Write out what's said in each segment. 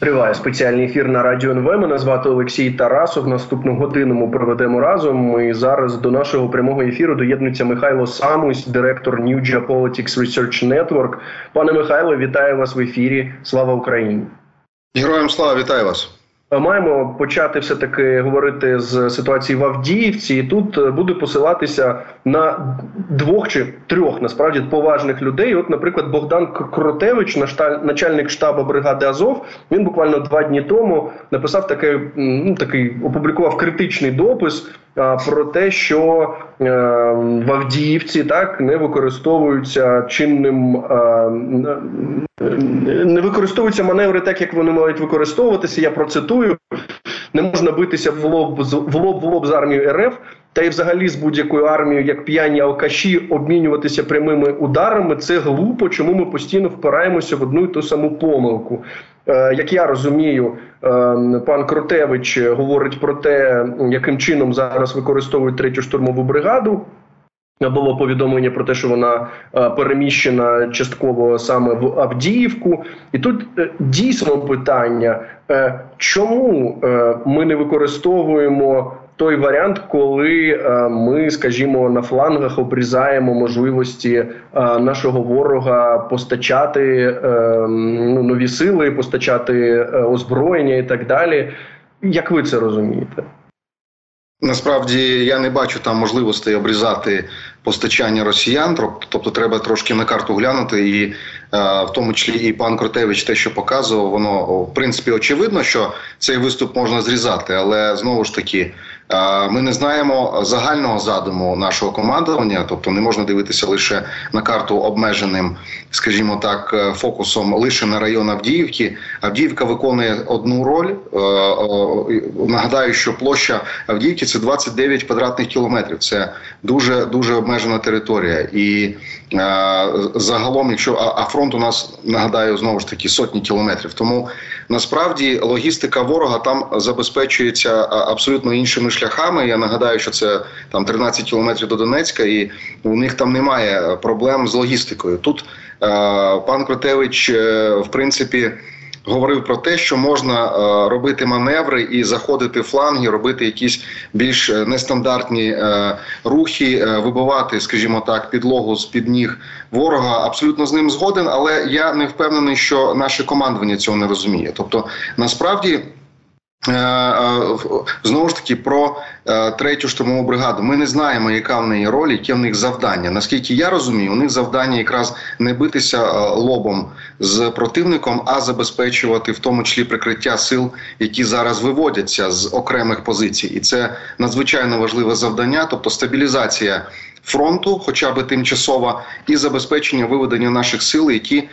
Триває спеціальний ефір на радіо НВ. Мене звати Олексій Тарасов. Наступну годину ми проведемо разом. І зараз до нашого прямого ефіру доєднується Михайло Самусь, директор New Geopolitics Research Network. Пане Михайло, вітаю вас в ефірі. Слава Україні! Героям слава вітаю вас! Маємо почати все таки говорити з ситуації в Авдіївці, і тут буде посилатися на двох чи трьох насправді поважних людей. От, наприклад, Богдан Кротевич, начальник штабу бригади Азов, він буквально два дні тому написав такий, ну такий опублікував критичний допис про те, що е, в Авдіївці так не використовуються чинним. Е, не використовуються маневри так, як вони мають використовуватися. Я процитую: не можна битися в лоб в лоб в лоб з армією РФ, та й взагалі з будь-якою армією, як п'яні алкаші, обмінюватися прямими ударами. Це глупо. Чому ми постійно впираємося в одну і ту саму помилку? Е, як я розумію, е, пан Кротевич говорить про те, яким чином зараз використовують третю штурмову бригаду. Було повідомлення про те, що вона е, переміщена частково саме в Авдіївку, і тут е, дійсно питання, е, чому ми не використовуємо той варіант, коли ми, скажімо, на флангах обрізаємо можливості нашого ворога постачати ну, нові сили, постачати озброєння і так далі. Як ви це розумієте? Насправді я не бачу там можливостей обрізати постачання росіян. Тобто, треба трошки на карту глянути, і е, в тому числі і пан Кротевич, те, що показував, воно в принципі очевидно, що цей виступ можна зрізати, але знову ж таки ми не знаємо загального задуму нашого командування, тобто не можна дивитися лише на карту обмеженим, скажімо так, е, фокусом лише на район Авдіївки. Авдіївка виконує одну роль. Е, е, нагадаю, що площа Авдіївки це 29 квадратних кілометрів. Це дуже дуже обмежена територія, і загалом, якщо а фронт у нас нагадаю знову ж таки сотні кілометрів, тому насправді логістика ворога там забезпечується абсолютно іншими шляхами. Я нагадаю, що це там 13 кілометрів до Донецька, і у них там немає проблем з логістикою. Тут пан Кротевич, е, в принципі. Говорив про те, що можна е, робити маневри і заходити в фланги, робити якісь більш е, нестандартні е, рухи, е, вибивати, скажімо так, підлогу з під ніг ворога. Абсолютно з ним згоден, але я не впевнений, що наше командування цього не розуміє. Тобто, насправді. Е, е, знову ж таки про е, третю штурмову бригаду. Ми не знаємо, яка в неї роль, яке в них завдання. Наскільки я розумію, у них завдання якраз не битися лобом з противником, а забезпечувати в тому числі прикриття сил, які зараз виводяться з окремих позицій, і це надзвичайно важливе завдання, тобто стабілізація фронту, хоча б тимчасова, і забезпечення виведення наших сил, які е,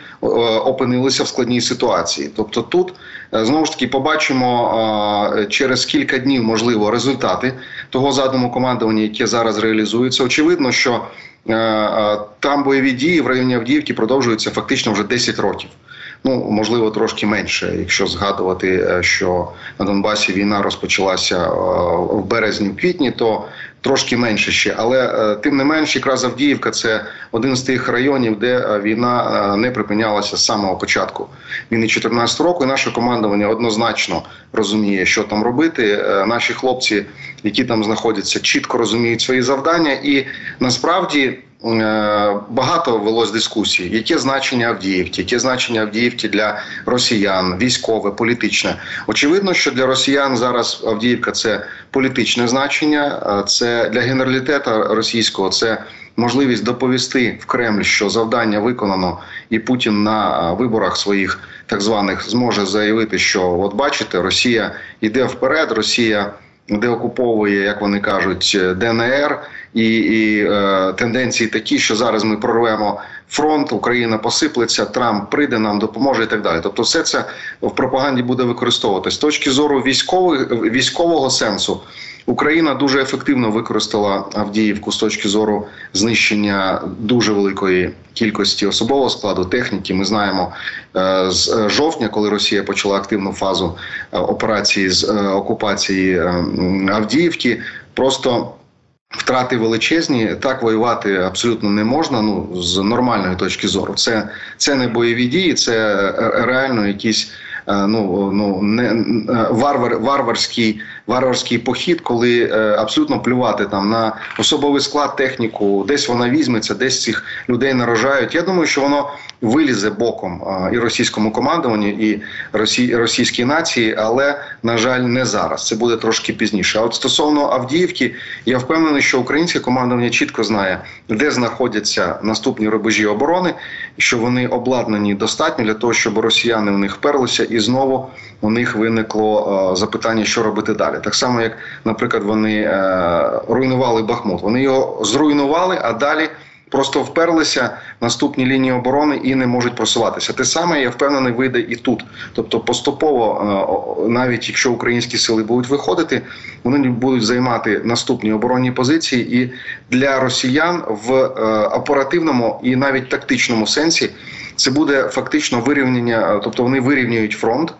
опинилися в складній ситуації. Тобто, тут е, знову ж таки побачимо е, через кілька днів, можливо, результати того задуму командування, яке зараз реалізується. Очевидно, що там бойові дії в районі Авдіївки продовжуються фактично вже 10 років. Ну можливо, трошки менше, якщо згадувати, що на Донбасі війна розпочалася в березні, в квітні, то трошки менше ще, але е, тим не менш, якраз Авдіївка це один з тих районів, де е, війна е, не припинялася з самого початку війни 14 року. І Наше командування однозначно розуміє, що там робити. Наші хлопці, які там знаходяться, чітко розуміють свої завдання, і насправді. Е, багато велось дискусій, яке значення Авдіївки, яке значення Авдіївки для росіян, військове, політичне. Очевидно, що для росіян зараз Авдіївка це політичне значення, це для генералітету російського це можливість доповісти в Кремль, що завдання виконано, і Путін на виборах своїх так званих зможе заявити, що от бачите, Росія йде вперед, Росія деокуповує, як вони кажуть, ДНР і і е, тенденції такі, що зараз ми прорвемо фронт, Україна посиплеться, Трамп прийде нам, допоможе і так далі. Тобто, все це в пропаганді буде використовуватись з точки зору військових військового сенсу. Україна дуже ефективно використала Авдіївку з точки зору знищення дуже великої кількості особового складу техніки. Ми знаємо е, з жовтня, коли Росія почала активну фазу е, операції з е, окупації Авдіївки, просто Втрати величезні, так воювати абсолютно не можна. Ну з нормальної точки зору, це це не бойові дії, це реально якісь ну ну не варвар, варварський варварський похід, коли абсолютно плювати там на особовий склад, техніку, десь вона візьметься, десь цих людей нарожають. Я думаю, що воно вилізе боком і російському командуванню, і росій, російській нації, але на жаль, не зараз. Це буде трошки пізніше. А от стосовно Авдіївки, я впевнений, що українське командування чітко знає, де знаходяться наступні рубежі оборони, що вони обладнані достатньо для того, щоб росіяни в них вперлися, і знову у них виникло е, запитання, що робити далі. Так само, як, наприклад, вони е, руйнували Бахмут. Вони його зруйнували, а далі просто вперлися в наступні лінії оборони і не можуть просуватися. Те саме я впевнений, вийде і тут. Тобто, поступово, е, навіть якщо українські сили будуть виходити, вони будуть займати наступні оборонні позиції, і для росіян в е, оперативному і навіть тактичному сенсі це буде фактично вирівняння, тобто вони вирівнюють фронт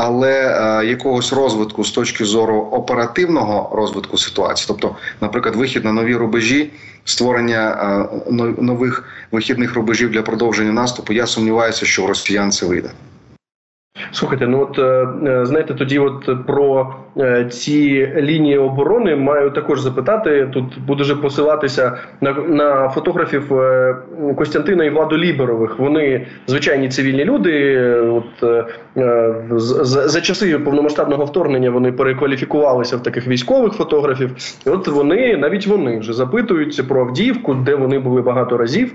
але е, якогось розвитку з точки зору оперативного розвитку ситуації, тобто, наприклад, вихід на нові рубежі, створення е, нових вихідних рубежів для продовження наступу, я сумніваюся, що в росіян це вийде. Слухайте, ну от е, е, знаєте, тоді, от про е, ці лінії оборони маю також запитати. Тут буду вже посилатися на на фотографів Костянтина і Владу Ліберових. Вони звичайні цивільні люди. От за, за часи повномасштабного вторгнення вони перекваліфікувалися в таких військових фотографів. І От вони навіть вони вже запитуються про Авдіївку, де вони були багато разів.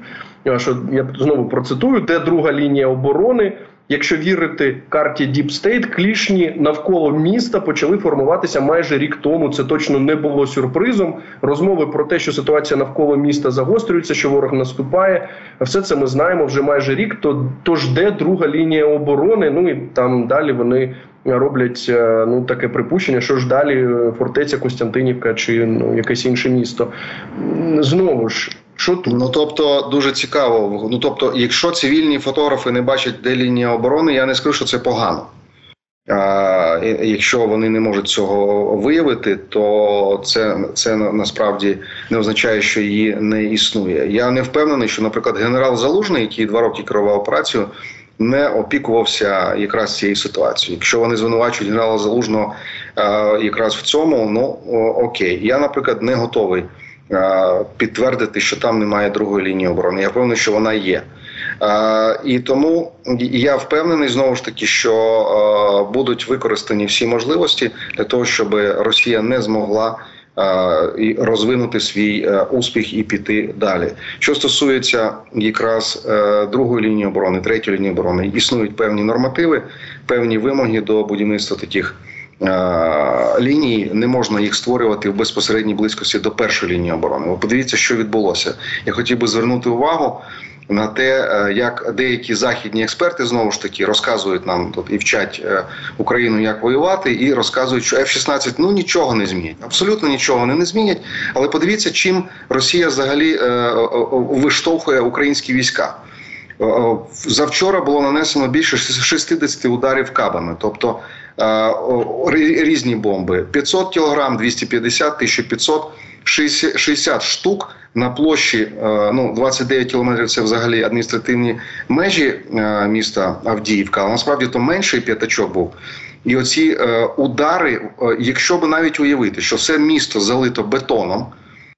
Що я знову процитую, де друга лінія оборони. Якщо вірити карті Deep State, клішні навколо міста почали формуватися майже рік тому. Це точно не було сюрпризом. Розмови про те, що ситуація навколо міста загострюється, що ворог наступає. Все це ми знаємо вже майже рік. То тож де друга лінія оборони? Ну і там далі вони роблять е, ну таке припущення, що ж далі е, фортеця Костянтинівка чи ну якесь інше місто. Знову ж. Що? Ну тобто дуже цікаво. Ну тобто, якщо цивільні фотографи не бачать, де лінія оборони, я не скажу, що це погано. А, Якщо вони не можуть цього виявити, то це це насправді не означає, що її не існує. Я не впевнений, що, наприклад, генерал Залужний, який два роки керував операцію, не опікувався якраз цією ситуацією. Якщо вони звинувачують генерала Залужного якраз в цьому, ну окей, я, наприклад, не готовий. Е, підтвердити, що там немає другої лінії оборони. Я впевнений, що вона є. Е, і тому я впевнений знову ж таки, що е, будуть використані всі можливості для того, щоб Росія не змогла розвинути свій успіх і піти далі. Що стосується якраз другої лінії оборони, третьої лінії оборони, існують певні нормативи, певні вимоги до будівництва таких. Е, ліній не можна їх створювати в безпосередній близькості до першої лінії оборони. Ви подивіться, що відбулося. Я хотів би звернути увагу. На те, е, як деякі західні експерти знову ж таки розказують нам тут і вчать е, Україну, як воювати, і розказують, що F-16 ну нічого не змінять. Абсолютно нічого вони не змінять. Але подивіться, чим Росія взагалі виштовхує українські війська. Завчора було нанесено більше 60 ударів кабами, тобто різні бомби: 500 кілограм, 250, 1500, 60 штук на площі. Ну 29 кілометрів. Це взагалі адміністративні межі міста Авдіївка. Але насправді то менший п'ятачок був. І оці е, удари, е, якщо б навіть уявити, що все місто залито бетоном,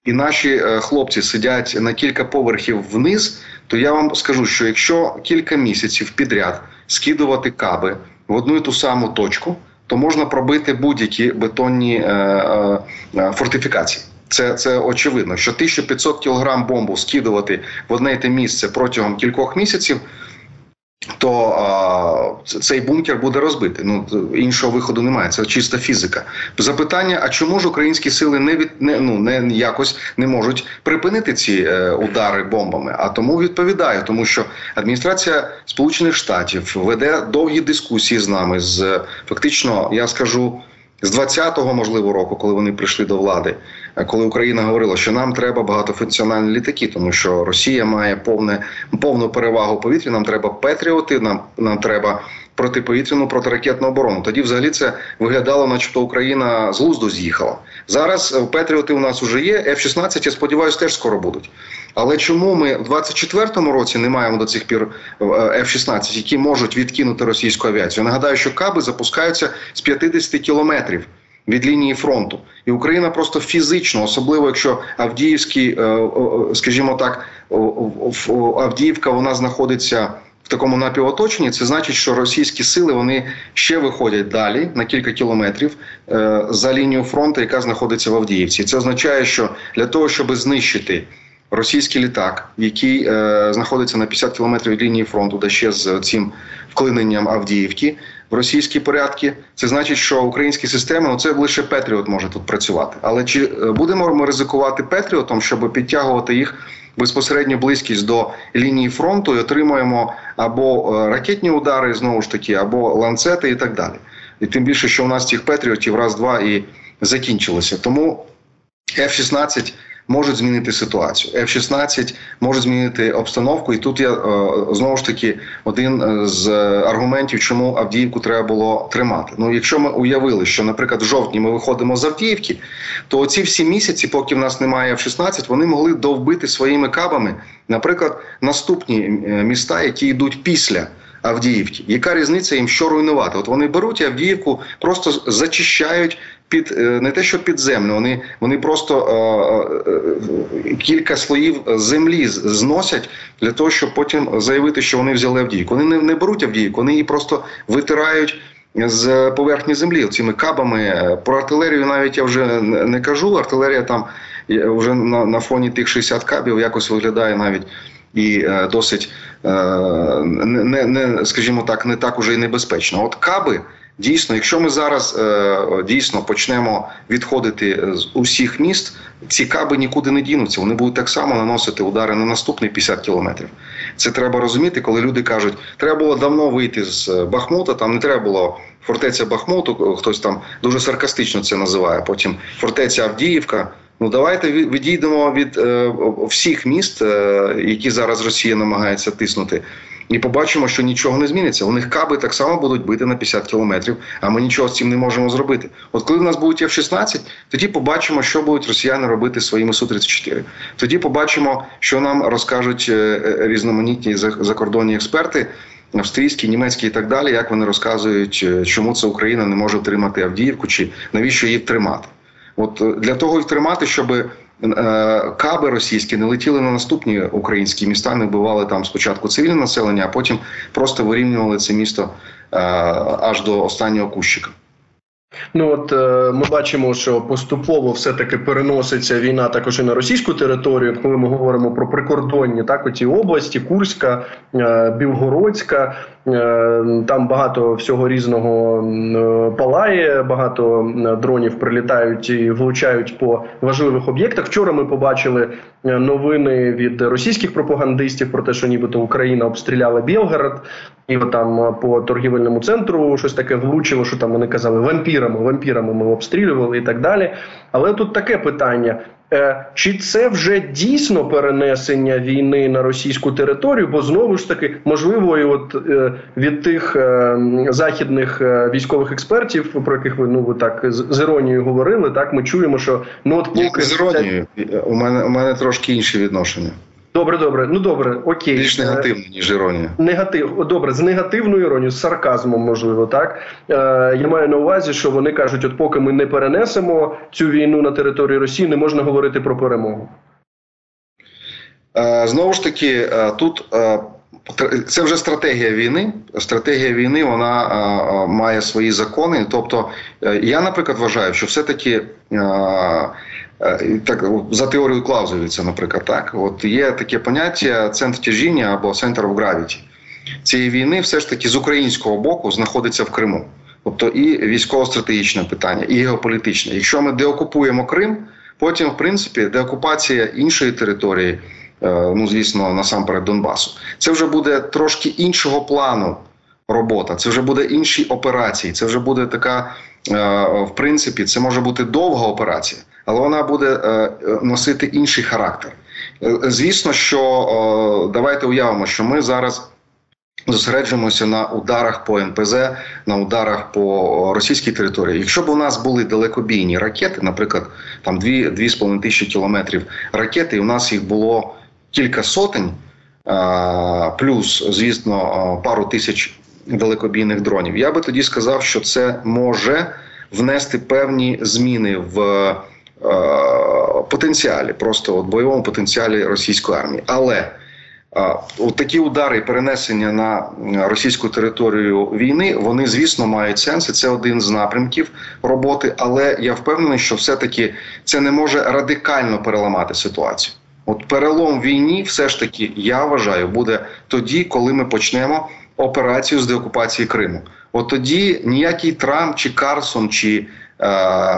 і наші е, хлопці сидять на кілька поверхів вниз, то я вам скажу, що якщо кілька місяців підряд скидувати каби в одну і ту саму точку, то можна пробити будь-які бетонні е, е, е фортифікації. Це це очевидно, що 1500 кілограм бомбу скидувати в одне й те місце протягом кількох місяців то а, цей бункер буде розбитий. Ну іншого виходу немає. Це чиста фізика. Запитання: а чому ж українські сили не від не ну не якось не можуть припинити ці е, удари бомбами? А тому відповідаю, тому що адміністрація Сполучених Штатів веде довгі дискусії з нами. З фактично, я скажу з 20-го, можливо, року, коли вони прийшли до влади, коли Україна говорила, що нам треба багатофункціональні літаки, тому що Росія має повне повну перевагу повітря. Нам треба Петріоти, нам нам треба протиповітряну протиракетну оборону. Тоді, взагалі, це виглядало, начебто Україна з глузду з'їхала. Зараз Петріоти у нас вже є. F-16, я сподіваюся, теж скоро будуть. Але чому ми в 24-му році не маємо до цих пір F-16, які можуть відкинути російську авіацію? Нагадаю, що каби запускаються з 50 кілометрів від лінії фронту, і Україна просто фізично, особливо якщо Авдіївський, е, скажімо так, Авдіївка вона знаходиться. В такому напівоточенні це значить, що російські сили вони ще виходять далі на кілька кілометрів е, за лінію фронту, яка знаходиться в Авдіївці. Це означає, що для того, щоб знищити російський літак, який е, знаходиться на 50 кілометрів від лінії фронту, де ще з цим вклиненням Авдіївки, в російські порядки. Це значить, що українські системи ну це лише Петріот може тут працювати. Але чи е, будемо ми ризикувати Петріотом, щоб підтягувати їх безпосередньо близькість до лінії фронту і отримуємо або е, ракетні удари знову ж таки, або ланцети і так далі. І тим більше, що у нас цих Петріотів раз-два і закінчилося. Тому F-16 можуть змінити ситуацію. F-16 може змінити обстановку, і тут я е, знову ж таки один е, з аргументів, чому Авдіївку треба було тримати. Ну, якщо ми уявили, що, наприклад, в жовтні ми виходимо з Авдіївки, то оці всі місяці, поки в нас немає F-16, вони могли довбити своїми кабами, наприклад, наступні е, міста, які йдуть після. Авдіївки. Яка різниця їм що руйнувати? От вони беруть Авдіївку, просто зачищають під е, не те, що під землю, вони вони просто е, е, кілька слоїв землі зносять для того, щоб потім заявити, що вони взяли Авдіївку. Вони не, не беруть Авдіївку, вони її просто витирають. З поверхні землі цими кабами про артилерію навіть я вже не кажу. Артилерія там вже на на фоні тих 60 кабів якось виглядає навіть і е, досить е, не, не скажімо так, не так уже й небезпечно. От каби Дійсно, якщо ми зараз е, дійсно почнемо відходити з усіх міст, ці каби нікуди не дінуться. Вони будуть так само наносити удари на наступні 50 кілометрів. Це треба розуміти, коли люди кажуть, треба було давно вийти з Бахмута. Там не треба було фортеця Бахмуту. Хтось там дуже саркастично це називає. Потім фортеця Авдіївка. Ну давайте відійдемо від е, всіх міст, е, які зараз Росія намагається тиснути і побачимо, що нічого не зміниться. У них каби так само будуть бити на 50 кілометрів, а ми нічого з цим не можемо зробити. От коли в нас будуть F-16, тоді побачимо, що будуть росіяни робити своїми Су-34. Тоді побачимо, що нам розкажуть е, е, різноманітні закордонні експерти. Австрійські, німецькі і так далі, як вони розказують, е, чому це Україна не може втримати Авдіївку, чи навіщо її втримати? От для того і втримати, щоб Е, каби російські не летіли на наступні українські міста, не вбивали там спочатку цивільне населення, а потім просто вирівнювали це місто е, аж до останнього кущика. Ну от е, ми бачимо, що поступово все-таки переноситься війна також і на російську територію. Коли ми говоримо про прикордонні так, оці області, Курська, е, Білгородська, е, там багато всього різного е, палає, багато е, дронів прилітають і влучають по важливих об'єктах. Вчора ми побачили е, новини від російських пропагандистів про те, що нібито Україна обстріляла Білгород, і там по торгівельному центру щось таке влучило, що там вони казали вампірами, вампірами ми обстрілювали і так далі. Але тут таке питання: е, чи це вже дійсно перенесення війни на російську територію? Бо знову ж таки можливо, і от е, від тих е, західних військових експертів, про яких ви ну ви так з іронією говорили, так ми чуємо, що ну от поки з іронією у мене у мене трошки інше відношення. Добре, добре. Ну добре, окей. Більш негативно, ніж іронія. Негатив. Добре, з негативною іронією, з сарказмом, можливо, так. Е, Я маю на увазі, що вони кажуть: от поки ми не перенесемо цю війну на території Росії, не можна говорити про перемогу. Е, Знову ж таки, е, тут. Е, це вже стратегія війни. Стратегія війни вона має свої закони. Тобто, е, я, наприклад, вважаю, що все-таки Е, так за теорією Клаузевіца, наприклад, так от є таке поняття центр тяжіння або center of gravity. цієї війни, все ж таки з українського боку знаходиться в Криму, тобто і військово-стратегічне питання, і геополітичне. Якщо ми деокупуємо Крим, потім, в принципі, деокупація іншої території, е, ну звісно, насамперед Донбасу, це вже буде трошки іншого плану робота. Це вже буде інші операції. Це вже буде така, е, в принципі, це може бути довга операція але вона буде е, носити інший характер. Е, звісно, що давайте уявимо, що ми зараз зосереджуємося на ударах по НПЗ, на ударах по російській території. Якщо б у нас були далекобійні ракети, наприклад, там 2-2,5 тисячі кілометрів ракети, і у нас їх було кілька сотень, плюс, звісно, пару тисяч далекобійних дронів. Я би тоді сказав, що це може внести певні зміни в потенціалі, просто от бойовому потенціалі російської армії. Але От такі удари перенесення на російську територію війни, вони звісно мають сенс. і Це один з напрямків роботи. Але я впевнений, що все-таки це не може радикально переламати ситуацію. От перелом війні, все ж таки, я вважаю, буде тоді, коли ми почнемо операцію з деокупації Криму. От тоді ніякий Трамп чи Карсон чи е,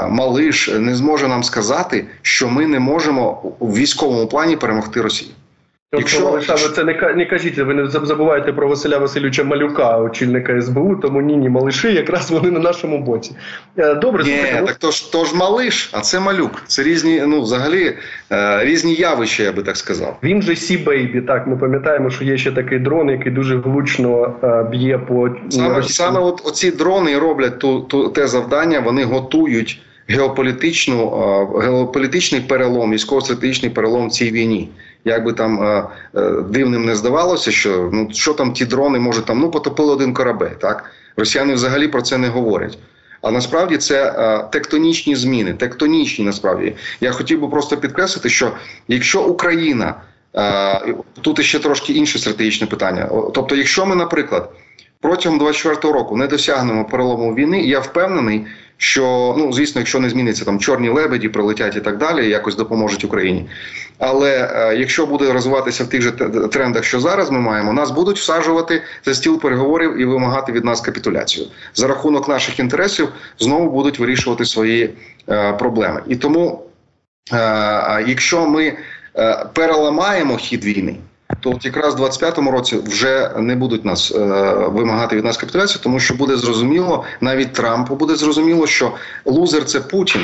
Малиш не зможе нам сказати, що ми не можемо у військовому плані перемогти Росію. Якщо Олександр, це не не кажіть, ви не забуваєте про Василя Васильовича Малюка, очільника СБУ, тому ні, ні, малиші, якраз вони на нашому боці. Е, добре, Ні, слухайте, так то ж то ж малиш, а це малюк. Це різні, ну взагалі е, різні явища, я би так сказав. Він же Сі Бейбі. Так, ми пам'ятаємо, що є ще такий дрон, який дуже влучно е, б'є по саме саме. От оці дрони роблять ту, ту те завдання. Вони готують геополітичну геополітичний перелом, військово-стратегічний перелом в цій війні як би там е, е, дивним не здавалося, що ну що там ті дрони може там ну потопили один корабель. Так росіяни взагалі про це не говорять. А насправді це е, тектонічні зміни, тектонічні насправді. Я хотів би просто підкреслити, що якщо Україна е, тут ще трошки інше стратегічне питання. Тобто, якщо ми, наприклад, протягом 24-го року не досягнемо перелому війни, я впевнений що ну звісно, якщо не зміниться там чорні лебеді, прилетять і так далі, якось допоможуть Україні. Але е, якщо буде розвиватися в тих же трендах, що зараз ми маємо, нас будуть всаджувати за стіл переговорів і вимагати від нас капітуляцію за рахунок наших інтересів, знову будуть вирішувати свої е, проблеми. І тому, е, якщо ми е, переламаємо хід війни то от якраз в 25-му році вже не будуть нас е, вимагати від нас капітуляцію, тому що буде зрозуміло, навіть Трампу буде зрозуміло, що лузер це Путін,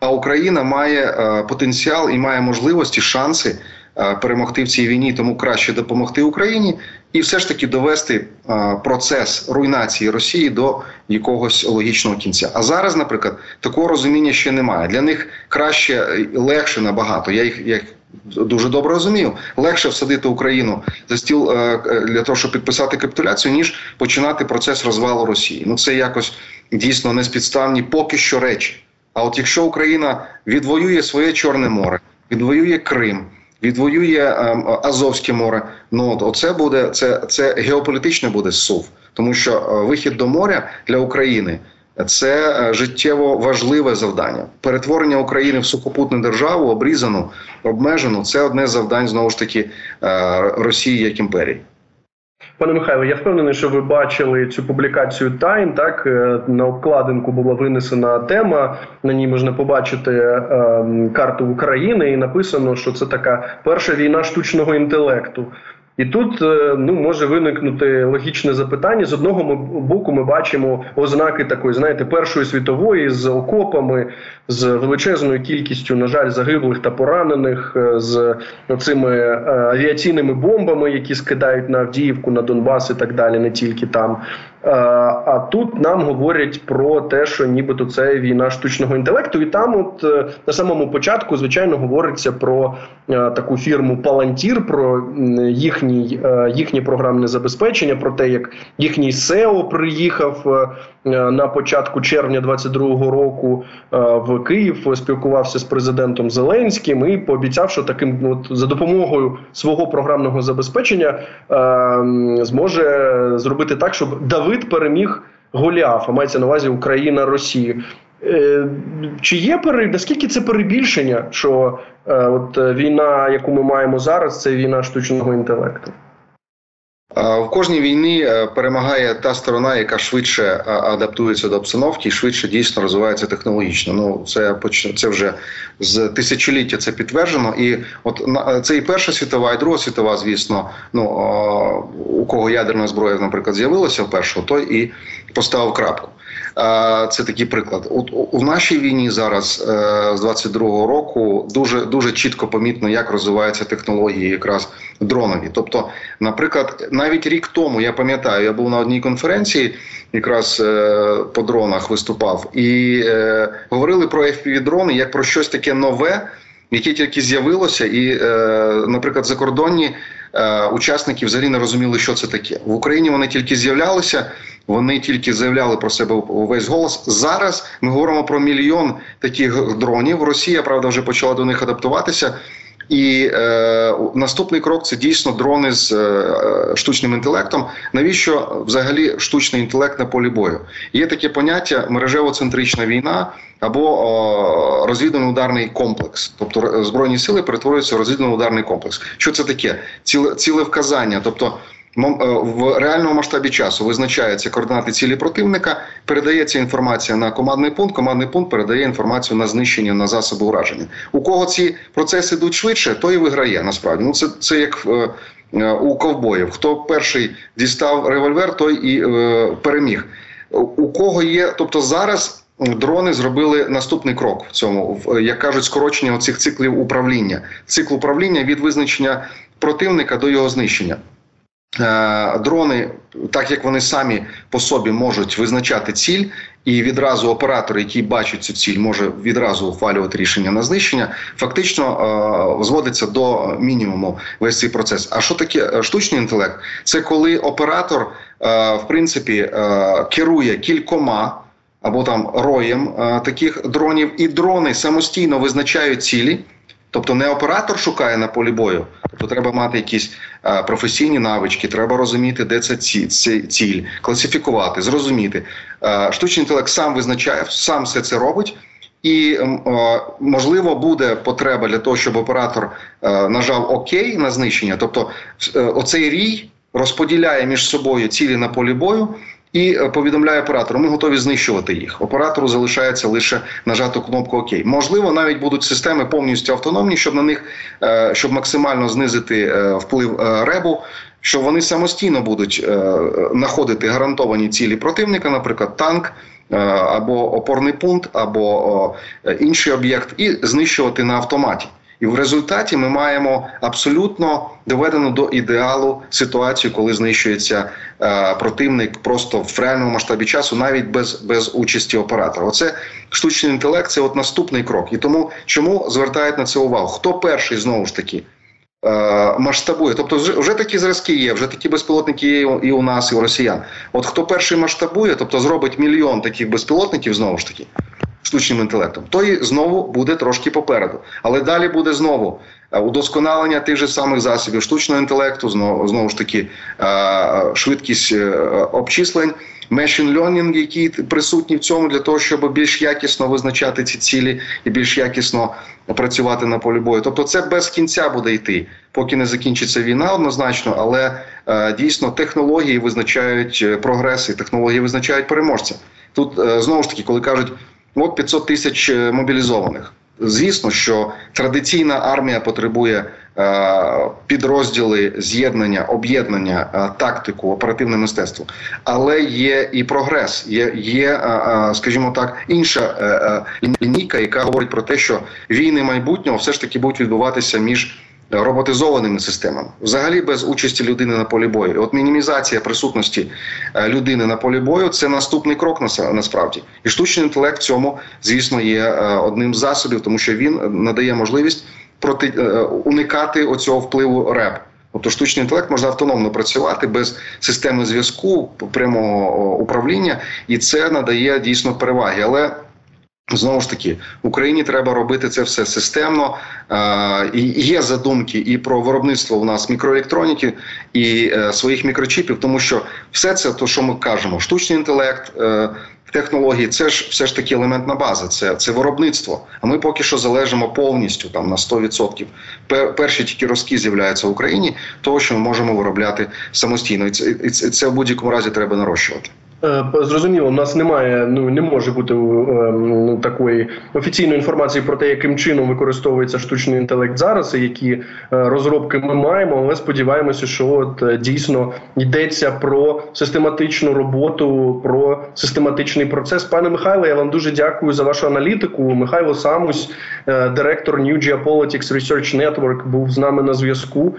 а Україна має е, потенціал і має можливості, шанси е, перемогти в цій війні. Тому краще допомогти Україні і все ж таки довести е, процес руйнації Росії до якогось логічного кінця. А зараз, наприклад, такого розуміння ще немає. Для них краще легше набагато. Я їх я дуже добре розумію. Легше всадити Україну за стіл е, е, для того, щоб підписати капітуляцію, ніж починати процес розвалу Росії. Ну це якось дійсно неспідставні поки що речі. А от якщо Україна відвоює своє Чорне море, відвоює Крим. Відвоює е, Азовське море. Ну оце буде це це геополітично буде сув, тому що вихід до моря для України це е, життєво важливе завдання. Перетворення України в сухопутну державу, обрізану, обмежену це одне з завдань знову ж таки е, Росії як імперії. Пане Михайло, я впевнений, що ви бачили цю публікацію Тайм. Так е, на обкладинку була винесена тема. На ній можна побачити е, карту України, і написано, що це така перша війна штучного інтелекту. І тут е, ну може виникнути логічне запитання. З одного боку, ми бачимо ознаки такої, знаєте, першої світової з окопами, з величезною кількістю, на жаль, загиблих та поранених, е, з цими е, авіаційними бомбами, які скидають на Авдіївку, на Донбас і так далі, не тільки там. А тут нам говорять про те, що нібито це війна штучного інтелекту, і там, от е, на самому початку, звичайно, говориться про е, таку фірму Palantir, про їхній е, їхнє програмне забезпечення, про те, як їхній SEO приїхав на початку червня 22-го року в Київ, спілкувався з президентом Зеленським і пообіцяв, що таким от за допомогою свого програмного забезпечення зможе зробити так, щоб Давид Давид переміг Голіафа, мається на увазі Україна Росія, Е, чи є пере... наскільки це перебільшення, що е, от війна, яку ми маємо зараз, це війна штучного інтелекту? В кожній війні перемагає та сторона, яка швидше адаптується до обстановки і швидше дійсно розвивається технологічно. Ну це це вже з тисячоліття це підтверджено. І от це і перша світова, і друга світова, звісно. Ну у кого ядерна зброя, наприклад, з'явилася першого, той і поставив крапку. Це такий приклад. У, у нашій війні зараз е, з 22-го року дуже дуже чітко помітно, як розвиваються технології, якраз дронові. Тобто, наприклад, навіть рік тому я пам'ятаю, я був на одній конференції, якраз е, по дронах виступав, і е, говорили про fpv дрони як про щось таке нове, яке тільки з'явилося, і, е, наприклад, закордонні. Е, учасники взагалі не розуміли, що це таке в Україні. Вони тільки з'являлися, вони тільки заявляли про себе увесь голос. Зараз ми говоримо про мільйон таких дронів. Росія правда вже почала до них адаптуватися. І е, наступний крок це дійсно дрони з е, штучним інтелектом. Навіщо взагалі штучний інтелект на полі бою? Є таке поняття мережево-центрична війна або розвідувально ударний комплекс, тобто збройні сили перетворюються в розвідувально ударний комплекс. Що це таке? Ціле, ціле вказання, тобто. Е, в реальному масштабі часу визначаються координати цілі противника, передається інформація на командний пункт. Командний пункт передає інформацію на знищення на засоби ураження. У кого ці процеси йдуть швидше, той і виграє. Насправді ну це це як е, е, у ковбоїв. Хто перший дістав револьвер, той і е, переміг. У кого є, тобто зараз. Дрони зробили наступний крок в цьому, як кажуть, скорочення цих циклів управління, цикл управління від визначення противника до його знищення. Е, дрони, так як вони самі по собі можуть визначати ціль, і відразу оператор, який бачить цю ціль, може відразу ухвалювати рішення на знищення, фактично е, зводиться до мінімуму весь цей процес. А що таке е, штучний інтелект? Це коли оператор в принципі керує кількома або там роєм таких дронів, і дрони самостійно визначають цілі. Тобто не оператор шукає на полі бою, тобто треба мати якісь а, професійні навички, треба розуміти, де це ці, ці, ціль, класифікувати, зрозуміти. А, штучний інтелект сам визначає, сам все це робить. І можливо буде потреба для того, щоб оператор нажав ОК на знищення. Тобто, е, оцей рій розподіляє між собою цілі на полі бою і е, повідомляє оператору, ми готові знищувати їх. Оператору залишається лише нажати кнопку ОК. Можливо, навіть будуть системи повністю автономні, щоб на них е, щоб максимально знизити е, вплив ребу. Що вони самостійно будуть знаходити гарантовані цілі противника, наприклад, танк або опорний пункт, або інший об'єкт, і знищувати на автоматі. І в результаті ми маємо абсолютно доведену до ідеалу ситуацію, коли знищується е, противник просто в реальному масштабі часу, навіть без без участі оператора. Оце штучний інтелект. Це от наступний крок. І тому чому звертають на це увагу? Хто перший знову ж таки? Е, масштабує, тобто вже, вже такі зразки є, вже такі безпілотники є і у нас, і у росіян. От хто перший масштабує, тобто зробить мільйон таких безпілотників, знову ж таки, штучним інтелектом, той знову буде трошки попереду. Але далі буде знову е, удосконалення тих же самих засобів штучного інтелекту, знову знову ж таки е, швидкість е, обчислень, machine learning, які присутні в цьому для того, щоб більш якісно визначати ці цілі і більш якісно працювати на полі бою. Тобто, це без кінця буде йти, поки не закінчиться війна, однозначно, але дійсно технології визначають прогрес і технології визначають переможця. Тут знову ж таки, коли кажуть. От 500 тисяч е, мобілізованих. Звісно, що традиційна армія потребує е, підрозділи з'єднання, об'єднання, е, тактику, оперативне мистецтво, але є і прогрес. Є, є е, е скажімо так, інша е, лінійка, яка говорить про те, що війни майбутнього все ж таки будуть відбуватися між роботизованими системами, взагалі без участі людини на полі бою. От мінімізація присутності е, людини на полі бою це наступний крок насправді. І штучний інтелект в цьому, звісно, є е, одним з засобів, тому що він надає можливість проти е, уникати оцього впливу РЕБ. Тобто штучний інтелект може автономно працювати без системи зв'язку прямого управління, і це надає дійсно переваги. Але Знову ж таки, Україні треба робити це все системно. І Є задумки і про виробництво у нас мікроелектроніки і е, своїх мікрочіпів, тому що все це, то що ми кажемо, штучний інтелект, е, технології, це ж все ж таки елементна база, це це виробництво. А ми поки що залежимо повністю там на 100%. Перші тільки розки з'являються в Україні, того що ми можемо виробляти самостійно, і це, і це в будь-якому разі треба нарощувати. Е, зрозуміло, у нас немає, ну не може бути е, ну, такої офіційної інформації про те, яким чином використовується штучний інтелект зараз, і які е, розробки ми маємо. Але сподіваємося, що от дійсно йдеться про систематичну роботу, про систематичний процес. Пане Михайло, я вам дуже дякую за вашу аналітику. Михайло Самусь, директор New Geopolitics Research Network, був з нами на зв'язку.